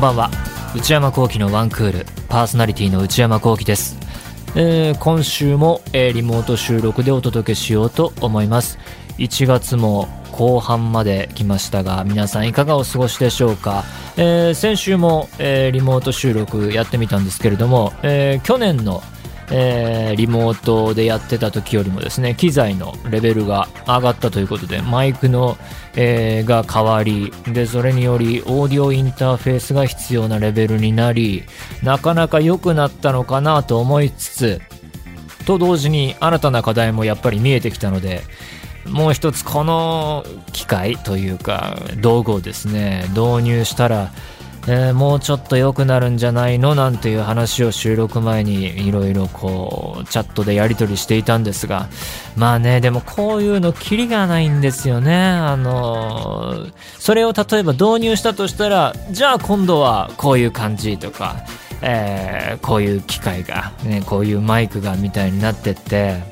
んばんは。内山聖輝のワンクール。パーソナリティの内山聖輝です、えー今週も、えーリモート収録でお届けしようと思います。1月も後半まで来ましたが皆さんいかがお過ごしでしょうか、えー先週も、えリモート収録やってみたんですけれども、え去年のえーリモートでやってた時よりもですね機材のレベルが上がったということでマイクの、えーが変わりでそれによりオーディオインターフェースが必要なレベルになりなかなか良くなったのかなと思いつつと同時に新たな課題もやっぱり見えてきたのでもう一つこの機械というか道具をですね導入したら、えーもうちょっと良くなるんじゃないのなんていう話を収録前にいろいろこうチャットでやり取りしていたんですがまあねでもこういうのキリがないんですよね。あのーそれを例えば導入したとしたらじゃあ今度はこういう感じとかえーこういう機械が、ね、こういうマイクがみたいになってって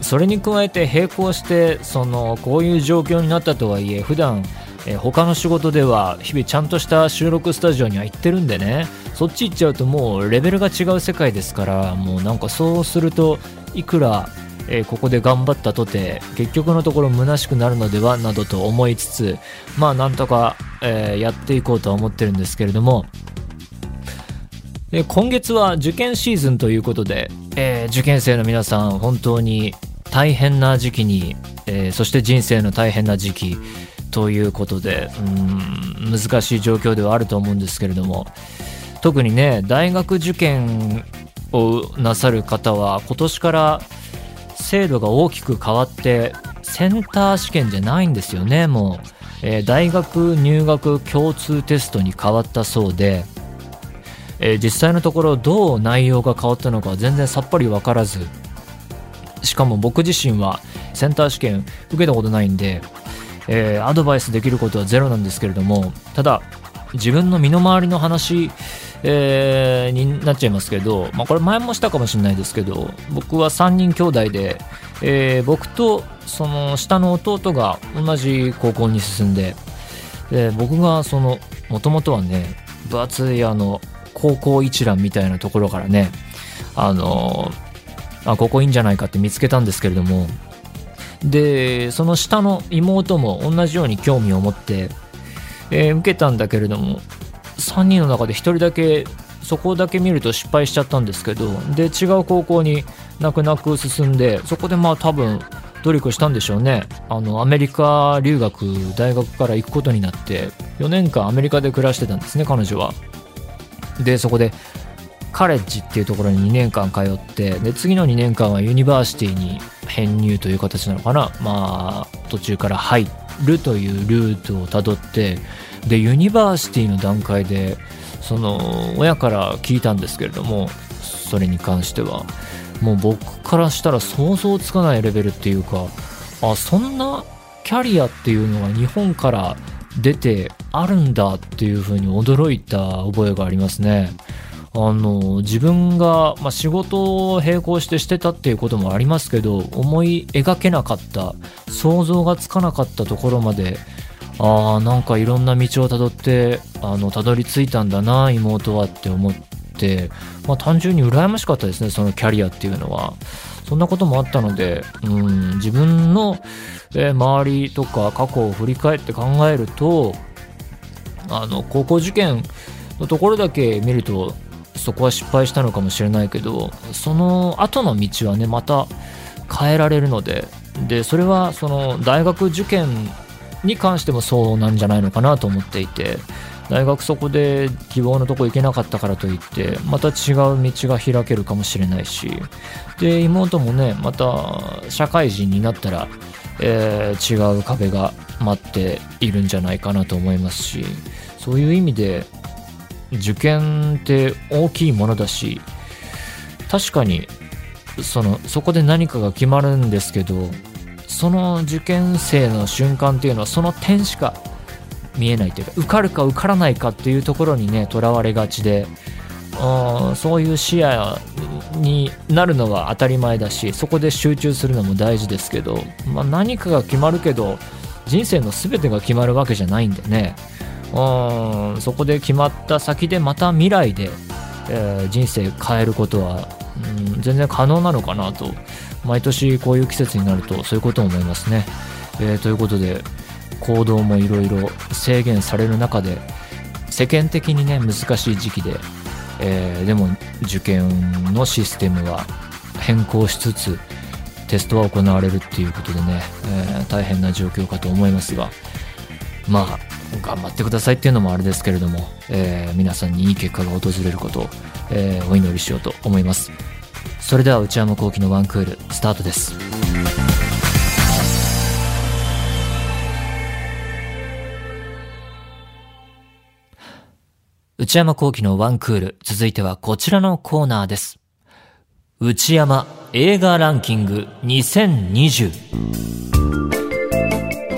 それに加えて並行してそのこういう状況になったとはいえ普段えー他の仕事では日々ちゃんとした収録スタジオには行ってるんでね。そっち行っちゃうともうレベルが違う世界ですからもうなんかそうするといくら、えーここで頑張ったとて結局のところ虚しくなるのではなどと思いつつまあなんとか、えーやっていこうとは思ってるんですけれども。で今月は受験シーズンということで、え受験生の皆さん本当に大変な時期に、えそして人生の大変な時期ということでうん難しい状況ではあると思うんですけれども特にね大学受験をなさる方は今年から制度が大きく変わってセンター試験じゃないんですよねもう、えー大学入学共通テストに変わったそうで、えー実際のところどう内容が変わったのか全然さっぱり分からず。しかも僕自身はセンター試験受けたことないんで、えーアドバイスできることはゼロなんですけれどもただ自分の身の回りの話、えーになっちゃいますけど、まあ、これ前もしたかもしれないですけど僕は3人兄弟で、えー僕とその下の弟が同じ高校に進んで、で僕がそのもともとはね分厚いあの高校一覧みたいなところからねあのあここいいんじゃないかって見つけたんですけれどもでその下の妹も同じように興味を持って、えー受けたんだけれども3人の中で1人だけそこだけ見ると失敗しちゃったんですけどで違う高校に泣く泣く進んでそこでまあ多分努力したんでしょうね。あのアメリカ留学大学から行くことになって4年間アメリカで暮らしてたんですね彼女は。でそこでカレッジっていうところに2年間通ってで次の2年間はユニバーシティに編入という形なのかなまあ途中から入るというルートをたどってでユニバーシティの段階でその親から聞いたんですけれどもそれに関してはもう僕からしたら想像つかないレベルっていうかあそんなキャリアっていうのが日本から出てあるんだっていうふうに驚いた覚えがありますね。あの自分が、まあ、仕事を並行してしてたっていうこともありますけど思い描けなかった想像がつかなかったところまであーなんかいろんな道をたどってあのたどり着いたんだな妹はって思って、まあ、単純に羨ましかったですねそのキャリアっていうのは。そんなこともあったので、うん、自分の、えー周りとか過去を振り返って考えるとあの高校受験のところだけ見るとそこは失敗したのかもしれないけどその後の道はねまた変えられるのででそれはその大学受験に関してもそうなんじゃないのかなと思っていて大学そこで希望のとこ行けなかったからといってまた違う道が開けるかもしれないしで妹もねまた社会人になったら、えー違う壁が待っているんじゃないかなと思いますしそういう意味で受験って大きいものだし確かにそのそこで何かが決まるんですけどその受験生の瞬間っていうのはその点しか見えないというか受かるか受からないかっていうところにねとらわれがちであそういう視野になるのは当たり前だしそこで集中するのも大事ですけど、まあ、何かが決まるけど人生の全てが決まるわけじゃないんでね。うんそこで決まった先でまた未来で、えー、人生変えることは、うん、全然可能なのかなと毎年こういう季節になるとそういうことを思いますね。えー、ということで行動もいろいろ制限される中で世間的にね難しい時期で、えー、でも受験のシステムは変更しつつテストは行われるっていうことでね、えー、大変な状況かと思いますがまあ頑張ってくださいっていうのもあれですけれども、えー、皆さんにいい結果が訪れることを、えー、お送りしようと思います。それでは内山昂輝の1クールスタートです。内山昂輝の1クール続いてはこちらのコーナーです。内山映画ランキング2020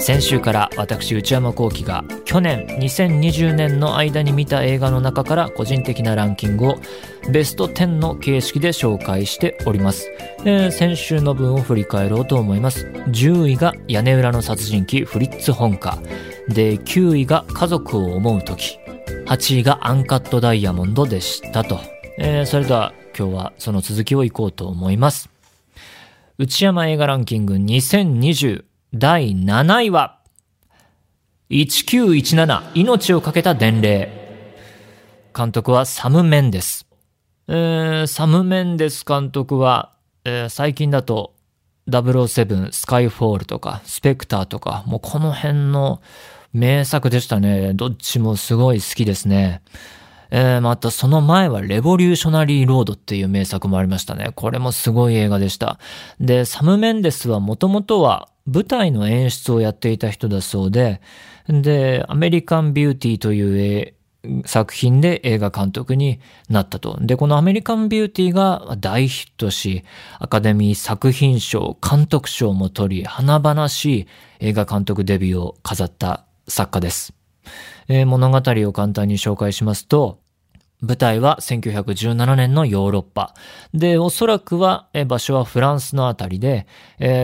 先週から私内山昂輝が去年2020年の間に見た映画の中から個人的なランキングをベスト10の形式で紹介しております、えー、先週の分を振り返ろうと思います。10位が屋根裏の殺人鬼フリッツ本家。で9位が家族を思う時。8位がアンカットダイヤモンドでしたと、えー、それでは今日はその続きをいこうと思います。内山映画ランキング2020第7位は、1917命をかけた伝令。監督はサム・メンデス。えー、サム・メンデス監督は、えー、最近だと007、スカイフォールとか、スペクターとか、もうこの辺の名作でしたね。どっちもすごい好きですね。えー、またその前はレボリューショナリーロードっていう名作もありましたね。これもすごい映画でした。で、サム・メンデスはもともとは舞台の演出をやっていた人だそうで、で、アメリカン・ビューティーという作品で映画監督になったと。で、このアメリカン・ビューティーが大ヒットし、アカデミー作品賞、監督賞も取り、華々しい映画監督デビューを飾った作家です。えー、物語を簡単に紹介しますと、舞台は1917年のヨーロッパ。で、おそらくは、場所はフランスのあたりで、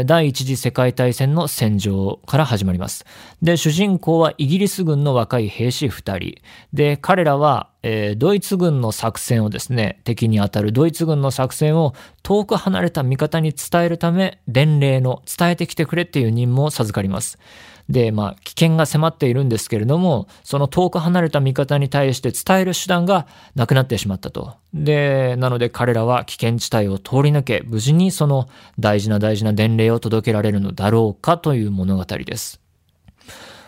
第一次世界大戦の戦場から始まります。で、主人公はイギリス軍の若い兵士二人。で、彼らは、ドイツ軍の作戦をですね、敵に当たるドイツ軍の作戦を遠く離れた味方に伝えるため、伝令の伝えてきてくれっていう任務を授かります。で、まあ、危険が迫っているんですけれども、その遠く離れた味方に対して伝える手段がなくなってしまったと。で、なので彼らは危険地帯を通り抜け、無事にその大事な大事な伝令を届けられるのだろうかという物語です。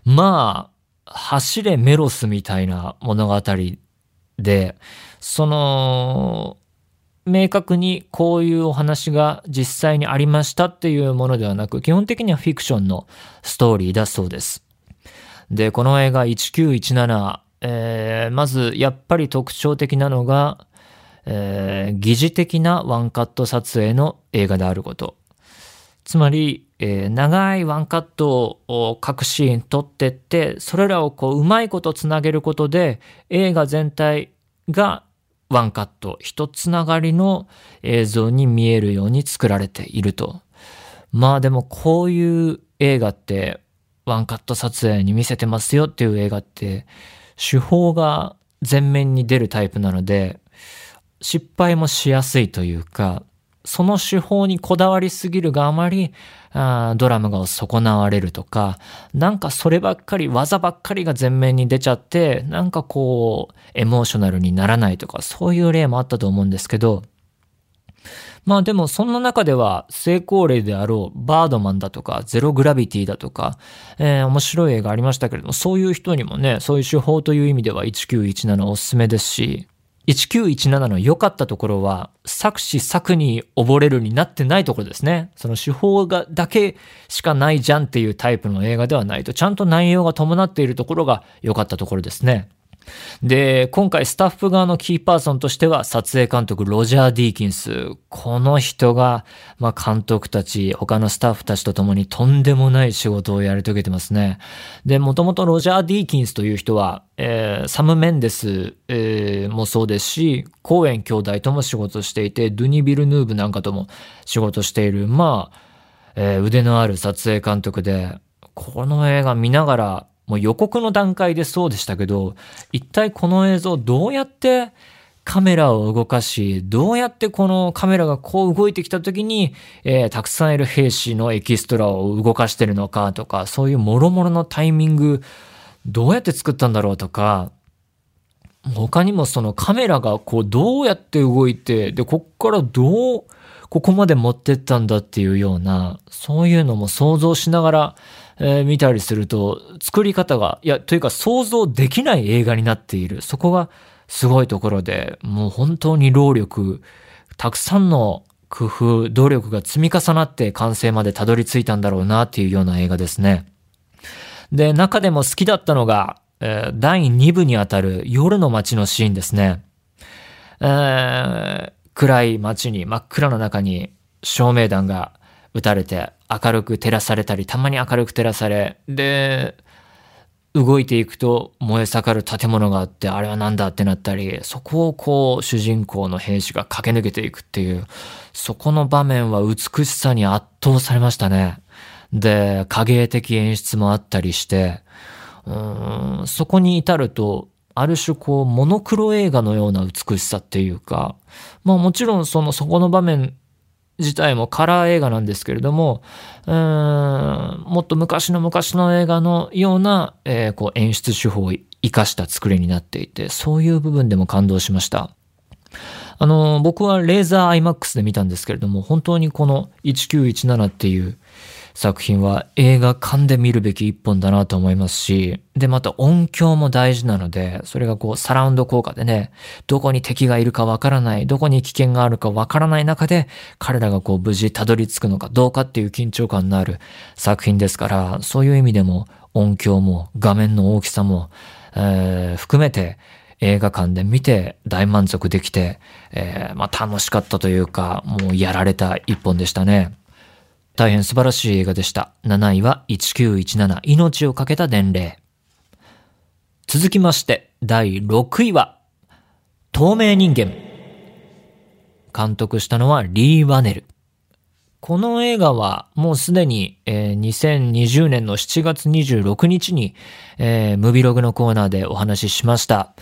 まあ、走れメロスみたいな物語で、その、明確にこういうお話が実際にありましたっていうものではなく、基本的にはフィクションのストーリーだそうです。で、この映画1917、えー、まずやっぱり特徴的なのが、えー、疑似的なワンカット撮影の映画であること。つまり、えー、長いワンカットを各シーン撮ってって、それらをこううまいことつなげることで映画全体がワンカット、一つながりの映像に見えるように作られていると。まあでもこういう映画ってワンカット撮影に見せてますよっていう映画って手法が前面に出るタイプなので失敗もしやすいというかその手法にこだわりすぎるがあまりあドラムが損なわれるとか、なんかそればっかり、技ばっかりが前面に出ちゃって、なんかこう、エモーショナルにならないとか、そういう例もあったと思うんですけど、まあでもそんな中では成功例であろうバードマンだとかゼログラビティだとか、えー、面白い映画ありましたけれども、そういう人にもね、そういう手法という意味では1917おすすめですし、1917の良かったところは、作詞作に溺れるになってないところですね。その手法がだけしかないじゃんっていうタイプの映画ではないと、ちゃんと内容が伴っているところが良かったところですね。で、今回スタッフ側のキーパーソンとしては撮影監督ロジャー・ディーキンス。この人が、まあ、監督たち、他のスタッフたちと共にとんでもない仕事をやり遂げてますね。で、もともとロジャー・ディーキンスという人は、えー、サム・メンデス、えー、もそうですし、コーエン兄弟とも仕事していて、ドゥニ・ビルヌーブなんかとも仕事している、まあ、えー、腕のある撮影監督で、この映画見ながら、もう予告の段階でそうでしたけど、一体この映像どうやってカメラを動かし、どうやってこのカメラがこう動いてきた時に、えー、たくさんいる兵士のエキストラを動かしてるのかとか、そういう諸々のタイミング、どうやって作ったんだろうとか、他にもそのカメラがこうどうやって動いて、で、こっからどう、ここまで持ってったんだっていうような、そういうのも想像しながら、えー、見たりすると、作り方が、いや、というか想像できない映画になっている。そこがすごいところで、もう本当に労力、たくさんの工夫、努力が積み重なって完成までたどり着いたんだろうなっていうような映画ですね。で、中でも好きだったのが、えー、第2部にあたる夜の街のシーンですね。えー、暗い街に、真っ暗な中に照明弾が撃たれて明るく照らされたり、たまに明るく照らされ、で、動いていくと燃え盛る建物があって、あれは何だってなったり、そこをこう主人公の兵士が駆け抜けていくっていう、そこの場面は美しさに圧倒されましたね。で、影絵的演出もあったりして、うんそこに至ると、ある種こう、モノクロ映画のような美しさっていうか、まあもちろんその、そこの場面自体もカラー映画なんですけれども、もっと昔の昔の映画のような、えー、こう演出手法を活かした作りになっていて、そういう部分でも感動しました。あの、僕はレーザー IMAX で見たんですけれども、本当にこの1917っていう、作品は映画館で見るべき一本だなと思いますし、で、また音響も大事なので、それがこうサラウンド効果でね、どこに敵がいるかわからない、どこに危険があるかわからない中で、彼らがこう無事たどり着くのかどうかっていう緊張感のある作品ですから、そういう意味でも音響も画面の大きさも、えー、含めて、映画館で見て大満足できて、えー、まあ楽しかったというか、もうやられた一本でしたね。大変素晴らしい映画でした。7位は1917命をかけた伝令。続きまして、第6位は、透明人間。監督したのはリー・ワネル。この映画はもうすでに、えー、2020年の7月26日に、えー、ムビログのコーナーでお話ししました。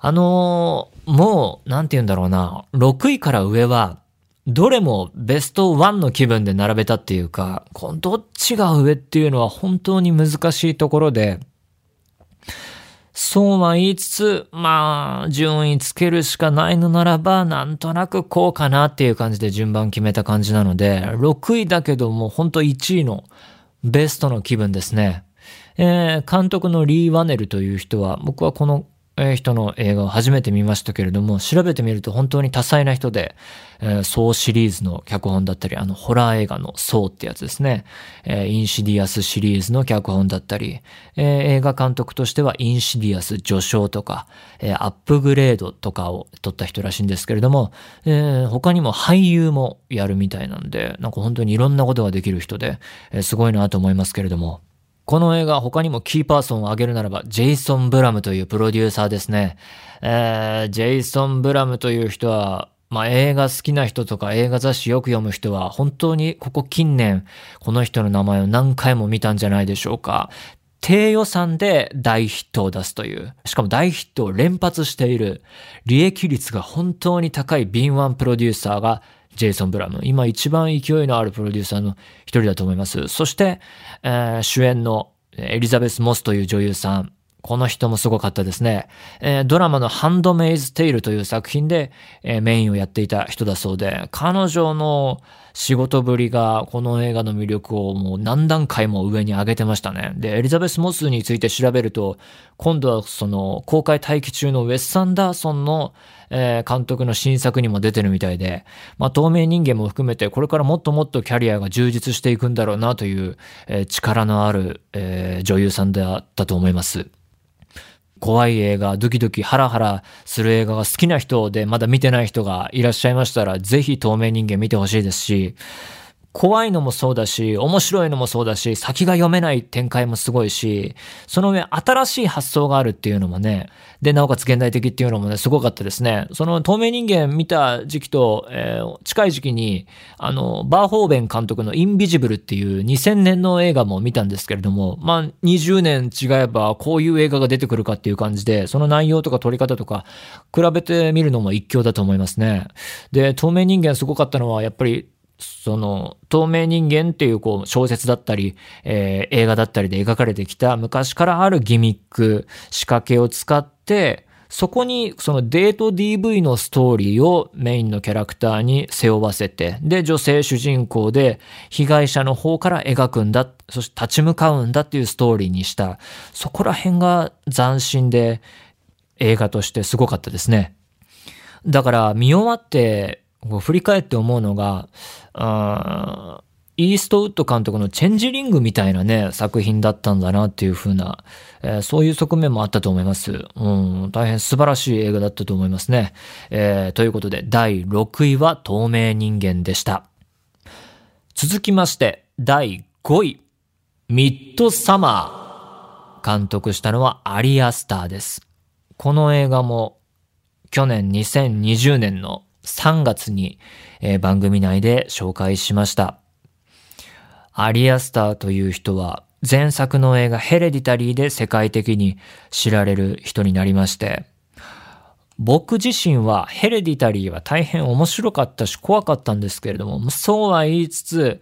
あのー、もう、なんて言うんだろうな、6位から上は、どれもベスト1の気分で並べたっていうか、このどっちが上っていうのは本当に難しいところで、そうは言いつつ、まあ、順位つけるしかないのならば、なんとなくこうかなっていう感じで順番決めた感じなので、6位だけども本当1位のベストの気分ですね。えー、監督のリー・ワネルという人は、僕はこのえ人の映画を初めて見ましたけれども、調べてみると本当に多彩な人で、えー、ソーシリーズの脚本だったり、あの、ホラー映画のソーってやつですね。えー、インシディアスシリーズの脚本だったり、えー、映画監督としてはインシディアス序章とか、え、アップグレードとかを撮った人らしいんですけれども、え、他にも俳優もやるみたいなんで、なんか本当にいろんなことができる人で、え、すごいなと思いますけれども、この映画他にもキーパーソンを挙げるならば、ジェイソン・ブラムというプロデューサーですね。えー、ジェイソン・ブラムという人は、まあ、映画好きな人とか映画雑誌よく読む人は本当にここ近年この人の名前を何回も見たんじゃないでしょうか。低予算で大ヒットを出すという、しかも大ヒットを連発している、利益率が本当に高い敏腕プロデューサーがジェイソン・ブラム。今一番勢いのあるプロデューサーの一人だと思います。そして、えー、主演のエリザベス・モスという女優さん。この人もすごかったですね。えー、ドラマのハンドメイズ・テイルという作品で、えー、メインをやっていた人だそうで、彼女の仕事ぶりがこの映画の魅力をもう何段階も上に上げてましたね。で、エリザベス・モスについて調べると、今度はその公開待機中のウェス・サンダーソンの、え、監督の新作にも出てるみたいで、まあ透明人間も含めてこれからもっともっとキャリアが充実していくんだろうなという、え、力のある、え、女優さんだったと思います。怖い映画、ドキドキハラハラする映画が好きな人でまだ見てない人がいらっしゃいましたら、ぜひ透明人間見てほしいですし、怖いのもそうだし、面白いのもそうだし、先が読めない展開もすごいし、その上新しい発想があるっていうのもね、で、なおかつ現代的っていうのもね、すごかったですね。その透明人間見た時期と、えー、近い時期に、あの、バーホーベン監督のインビジブルっていう2000年の映画も見たんですけれども、まあ、20年違えばこういう映画が出てくるかっていう感じで、その内容とか撮り方とか、比べてみるのも一興だと思いますね。で、透明人間すごかったのは、やっぱりその、透明人間っていうこう小説だったり、えー、映画だったりで描かれてきた昔からあるギミック、仕掛けを使って、そこにそのデート DV のストーリーをメインのキャラクターに背負わせて、で、女性主人公で被害者の方から描くんだ、そして立ち向かうんだっていうストーリーにした、そこら辺が斬新で映画としてすごかったですね。だから見終わって振り返って思うのが、あイーストウッド監督のチェンジリングみたいなね、作品だったんだなっていう風な、えー、そういう側面もあったと思います。うん、大変素晴らしい映画だったと思いますね。えー、ということで、第6位は透明人間でした。続きまして、第5位、ミッドサマー。監督したのはアリアスターです。この映画も去年2020年の3月に、えー、番組内で紹介しました。アリアスターという人は前作の映画ヘレディタリーで世界的に知られる人になりまして、僕自身はヘレディタリーは大変面白かったし怖かったんですけれども、そうは言いつつ、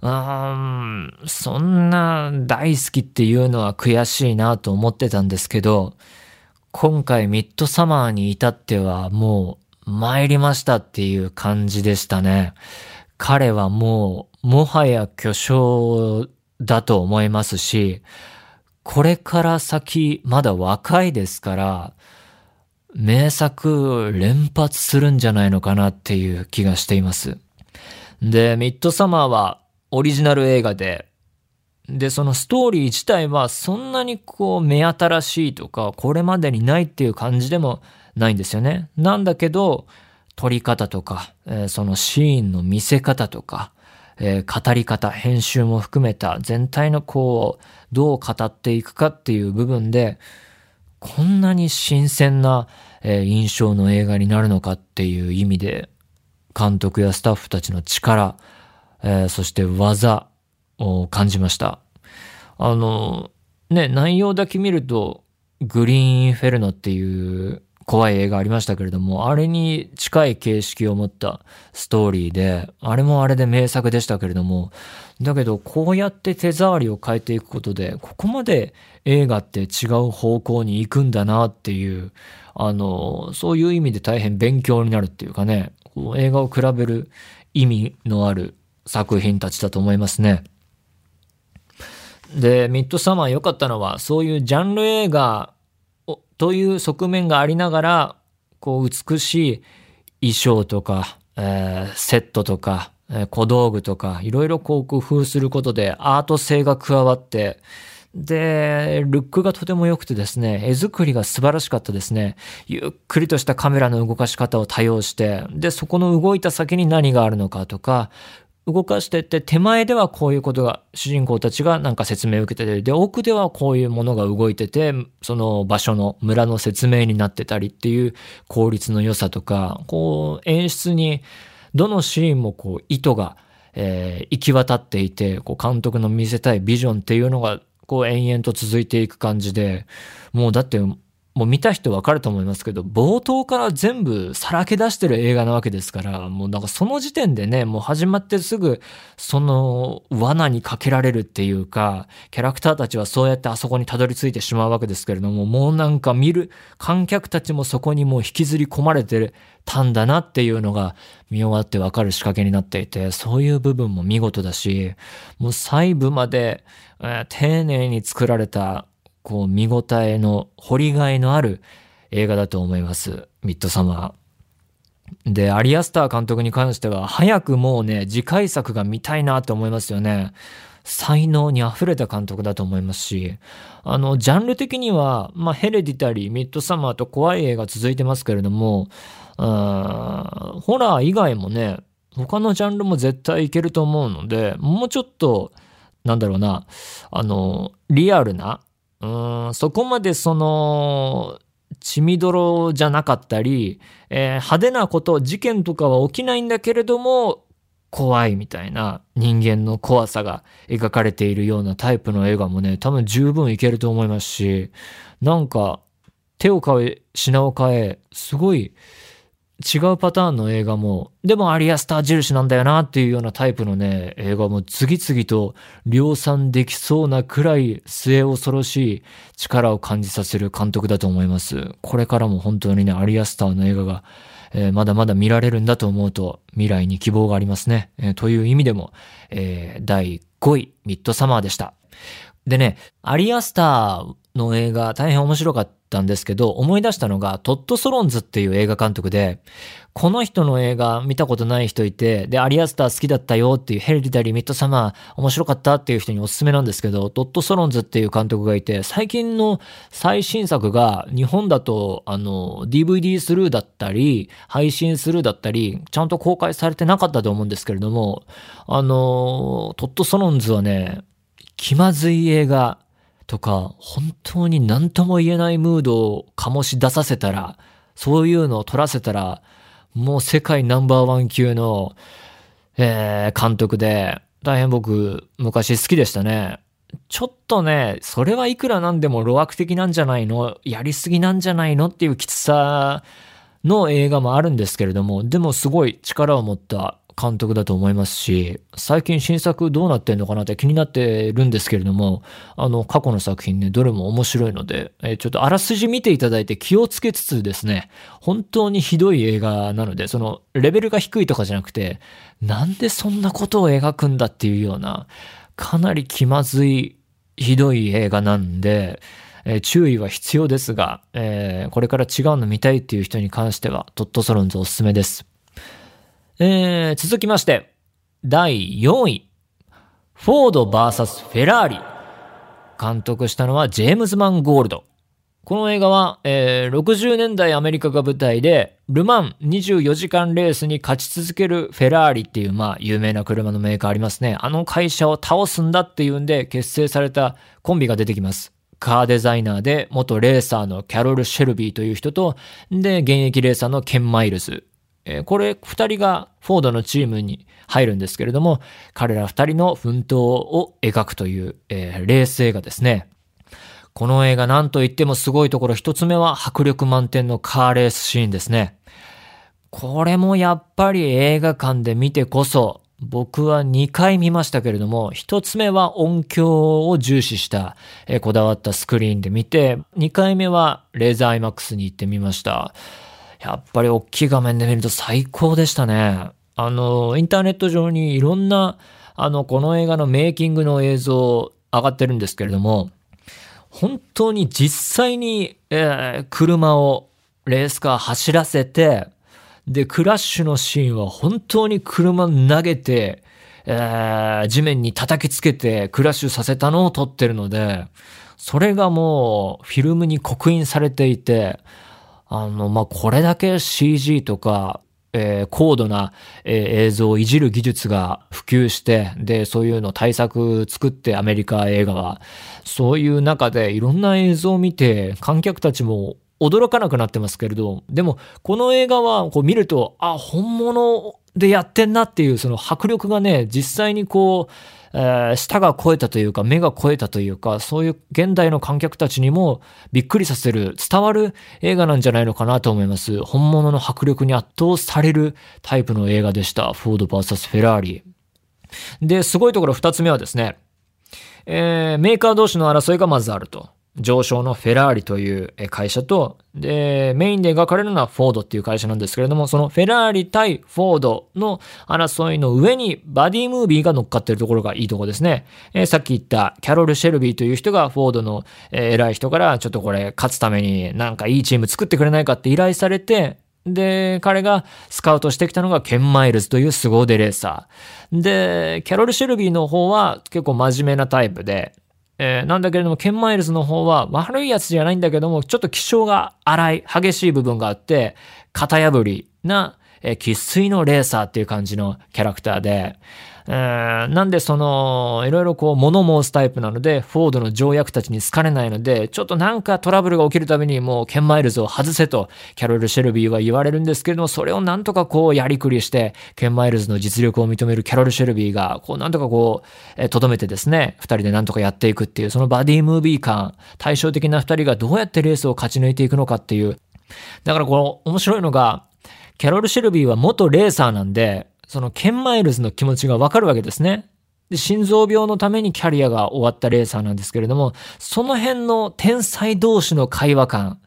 うーん、そんな大好きっていうのは悔しいなと思ってたんですけど、今回ミッドサマーに至ってはもう参りましたっていう感じでしたね。彼はもう、もはや巨匠だと思いますし、これから先、まだ若いですから、名作連発するんじゃないのかなっていう気がしています。で、ミッドサマーはオリジナル映画で、で、そのストーリー自体はそんなにこう目新しいとか、これまでにないっていう感じでもないんですよね。なんだけど、撮り方とか、えー、そのシーンの見せ方とか、えー、語り方、編集も含めた全体のこう、どう語っていくかっていう部分で、こんなに新鮮な、えー、印象の映画になるのかっていう意味で、監督やスタッフたちの力、えそして技を感じました。あの、ね、内容だけ見ると、グリーンインフェルノっていう怖い映画ありましたけれども、あれに近い形式を持ったストーリーで、あれもあれで名作でしたけれども、だけどこうやって手触りを変えていくことで、ここまで映画って違う方向に行くんだなっていう、あの、そういう意味で大変勉強になるっていうかね、こう映画を比べる意味のある作品たちだと思いますね。で、ミッドサマー良かったのは、そういうジャンル映画という側面がありながら、こう美しい衣装とか、えー、セットとか、えー、小道具とか、いろいろこう工夫することでアート性が加わって、で、ルックがとても良くてですね、絵作りが素晴らしかったですね。ゆっくりとしたカメラの動かし方を多用して、で、そこの動いた先に何があるのかとか、動かしてって手前ではこういうことが主人公たちがなんか説明を受けててで奥ではこういうものが動いててその場所の村の説明になってたりっていう効率の良さとかこう演出にどのシーンもこう意図が、えー、行き渡っていてこう監督の見せたいビジョンっていうのがこう延々と続いていく感じでもうだってもう見た人わかると思いますけど、冒頭から全部さらけ出してる映画なわけですから、もうなんかその時点でね、もう始まってすぐ、その罠にかけられるっていうか、キャラクターたちはそうやってあそこにたどり着いてしまうわけですけれども、もうなんか見る、観客たちもそこにもう引きずり込まれてたんだなっていうのが見終わってわかる仕掛けになっていて、そういう部分も見事だし、もう細部まで、えー、丁寧に作られたこう見応えの掘りがいのある映画だと思います。ミッドサマー。で、アリアスター監督に関しては、早くもうね、次回作が見たいなと思いますよね。才能に溢れた監督だと思いますし、あの、ジャンル的には、まあ、ヘレディタリー、ミッドサマーと怖い映画続いてますけれども、うんホラー以外もね、他のジャンルも絶対いけると思うので、もうちょっと、なんだろうな、あの、リアルな、うん、そこまでその、血みどろじゃなかったり、えー、派手なこと、事件とかは起きないんだけれども、怖いみたいな人間の怖さが描かれているようなタイプの映画もね、多分十分いけると思いますし、なんか手を変え、品を変え、すごい違うパターンの映画も、でもアリアスター印なんだよなっていうようなタイプのね、映画も次々と量産できそうなくらい末恐ろしい力を感じさせる監督だと思います。これからも本当にね、アリアスターの映画が、えー、まだまだ見られるんだと思うと未来に希望がありますね。えー、という意味でも、えー、第5位、ミッドサマーでした。でね、アリ・アスターの映画大変面白かったんですけど、思い出したのがトッド・ソロンズっていう映画監督で、この人の映画見たことない人いて、で、アリ・アスター好きだったよっていうヘレディタリー・ミッドサマー面白かったっていう人におすすめなんですけど、トッド・ソロンズっていう監督がいて、最近の最新作が日本だと、あの、DVD スルーだったり、配信スルーだったり、ちゃんと公開されてなかったと思うんですけれども、あの、トッド・ソロンズはね、気まずい映画とか、本当に何とも言えないムードを醸し出させたら、そういうのを撮らせたら、もう世界ナンバーワン級の、えー、監督で、大変僕、昔好きでしたね。ちょっとね、それはいくらなんでも路悪的なんじゃないの？やりすぎなんじゃないの？っていうきつさの映画もあるんですけれども、でもすごい力を持った監督だと思いますし、最近新作どうなってんのかなって気になってるんですけれども、あの、過去の作品ね、どれも面白いので、えちょっとあらすじ見ていただいて気をつけつつですね、本当にひどい映画なので、その、レベルが低いとかじゃなくて、なんでそんなことを描くんだっていうような、かなり気まずい、ひどい映画なんで、え、注意は必要ですが、えー、これから違うの見たいっていう人に関しては、トットソロンズおすすめです。えー、続きまして、第4位。フォード VS フェラーリ。監督したのはジェームズ・マン・ゴールド。この映画は、えー、60年代アメリカが舞台で、ルマン24時間レースに勝ち続けるフェラーリっていう、まあ、有名な車のメーカーありますね。あの会社を倒すんだっていうんで結成されたコンビが出てきます。カーデザイナーで元レーサーのキャロル・シェルビーという人と、で、現役レーサーのケン・マイルズ。え、これ二人がフォードのチームに入るんですけれども、彼ら二人の奮闘を描くという、えー、レース映画ですね。この映画何と言ってもすごいところ一つ目は迫力満点のカーレースシーンですね。これもやっぱり映画館で見てこそ、僕は2回見ましたけれども、1つ目は音響を重視した、えこだわったスクリーンで見て、2回目はレーザー IMAX に行ってみました。やっぱり大きい画面で見ると最高でしたね。あの、インターネット上にいろんな、あの、この映画のメイキングの映像上がってるんですけれども、本当に実際に、えー、車をレースカー走らせて、で、クラッシュのシーンは本当に車投げて、えー、地面に叩きつけてクラッシュさせたのを撮ってるので、それがもうフィルムに刻印されていて、あの、まあ、これだけ CG とか、えー、高度な、えー、映像をいじる技術が普及して、で、そういうの対策作ってアメリカ映画は、そういう中でいろんな映像を見て、観客たちも驚かなくなってますけれど、でも、この映画はこう見ると、あ、本物でやってんなっていう、その迫力がね、実際にこう、えー、舌が超えたというか、目が超えたというか、そういう現代の観客たちにもびっくりさせる、伝わる映画なんじゃないのかなと思います。本物の迫力に圧倒されるタイプの映画でした。フォード VS フェラーリ。で、すごいところ二つ目はですね、えー、メーカー同士の争いがまずあると。上昇のフェラーリという会社と、で、メインで描かれるのはフォードっていう会社なんですけれども、そのフェラーリ対フォードの争いの上にバディムービーが乗っかってるところがいいところですね。えー、さっき言ったキャロル・シェルビーという人がフォードの、偉い人からちょっとこれ勝つためになんかいいチーム作ってくれないかって依頼されて、で、彼がスカウトしてきたのがケン・マイルズという凄腕レーサー。で、キャロル・シェルビーの方は結構真面目なタイプで、えー、なんだけれども、ケンマイルズの方は悪いやつじゃないんだけども、ちょっと気性が荒い、激しい部分があって、型破りな、えー、生粋のレーサーっていう感じのキャラクターで、えー、なんでその、いろいろこう物申すタイプなので、フォードの重役たちに好かれないので、ちょっとなんかトラブルが起きるたびにもうケンマイルズを外せと、キャロル・シェルビーは言われるんですけれども、それをなんとかこうやりくりして、ケンマイルズの実力を認めるキャロル・シェルビーが、こうなんとかこう、えー、とどめてですね、二人でなんとかやっていくっていう、そのバディムービー感、対照的な二人がどうやってレースを勝ち抜いていくのかっていう。だからこの面白いのが、キャロル・シェルビーは元レーサーなんで、そのケンマイルズの気持ちがわかるわけですね。で、心臓病のためにキャリアが終わったレーサーなんですけれども、その辺の天才同士の会話感、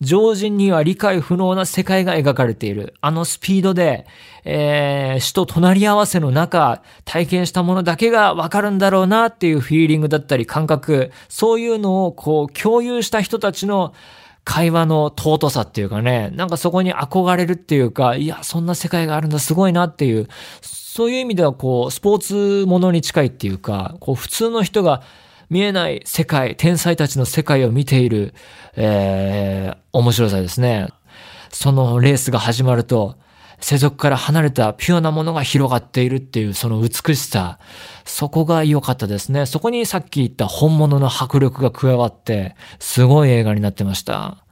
常人には理解不能な世界が描かれている。あのスピードで、えー、死と隣り合わせの中、体験したものだけがわかるんだろうなっていうフィーリングだったり感覚、そういうのをこう共有した人たちの会話の尊さっていうかね、なんかそこに憧れるっていうか、いや、そんな世界があるんだ、すごいなっていう、そういう意味ではこう、スポーツものに近いっていうか、こう、普通の人が見えない世界、天才たちの世界を見ている、えー、面白さですね。そのレースが始まると、世俗から離れたピュアなものが広がっているっていうその美しさ。そこが良かったですね。そこにさっき言った本物の迫力が加わって、すごい映画になってました。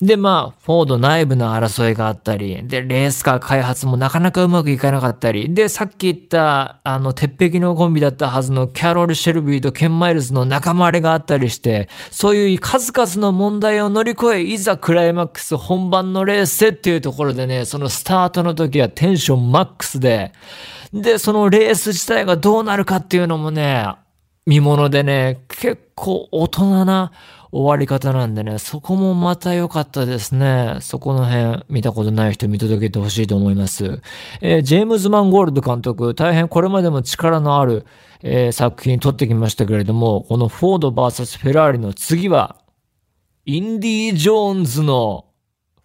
で、まあ、フォード内部の争いがあったり、で、レースカー開発もなかなかうまくいかなかったり、で、さっき言った、あの、鉄壁のコンビだったはずのキャロル・シェルビーとケン・マイルズの仲間割れがあったりして、そういう数々の問題を乗り越え、いざクライマックス本番のレースっていうところでね、そのスタートの時はテンションマックスで、で、そのレース自体がどうなるかっていうのもね、見物でね、結構大人な終わり方なんでね、そこもまた良かったですね。そこの辺見たことない人見届けてほしいと思います。えー、ジェームズ・マンゴールド監督、大変これまでも力のある、えー、作品撮ってきましたけれども、このフォード VS フェラーリの次は、インディ・ジョーンズの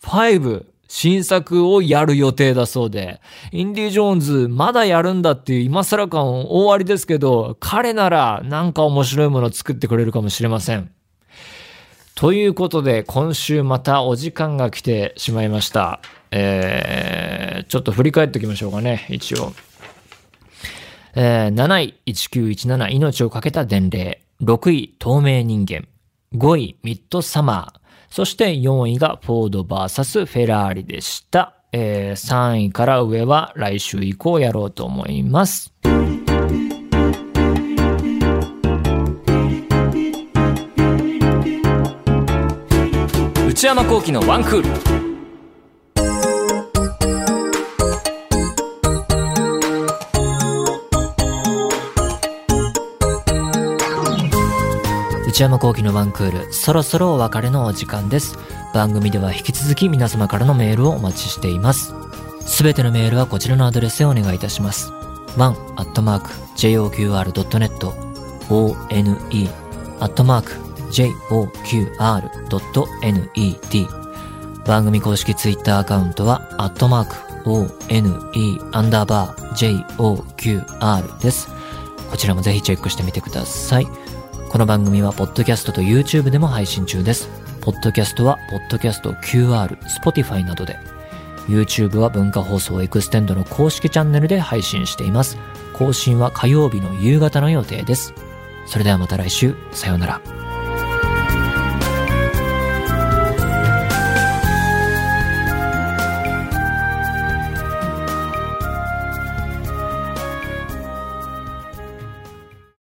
5、新作をやる予定だそうで、インディ・ジョーンズまだやるんだっていう今更感大ありですけど、彼ならなんか面白いものを作ってくれるかもしれません。ということで、今週またお時間が来てしまいました。えー、ちょっと振り返っておきましょうかね、一応。えー、7位、1917、命をかけた伝令。6位、透明人間。5位、ミッドサマー。そして4位がフォード VS フェラーリでした。えー、3位から上は来週以降やろうと思います。内山幸喜のワンクール。内山幸喜のワンクールそろそろお別れのお時間です。番組では引き続き皆様からのメールをお待ちしています。すべてのメールはこちらのアドレスへお願いいたします。one.joqr.net one アットマーク joqr.net 番組公式ツイッターアカウントは、アットマーク、one, アンダーバー、joqr です。こちらもぜひチェックしてみてください。この番組は、ポッドキャストと YouTube でも配信中です。ポッドキャストは、ポッドキャスト QR、Spotify などで。YouTube は文化放送エクステンドの公式チャンネルで配信しています。更新は火曜日の夕方の予定です。それではまた来週、さようなら。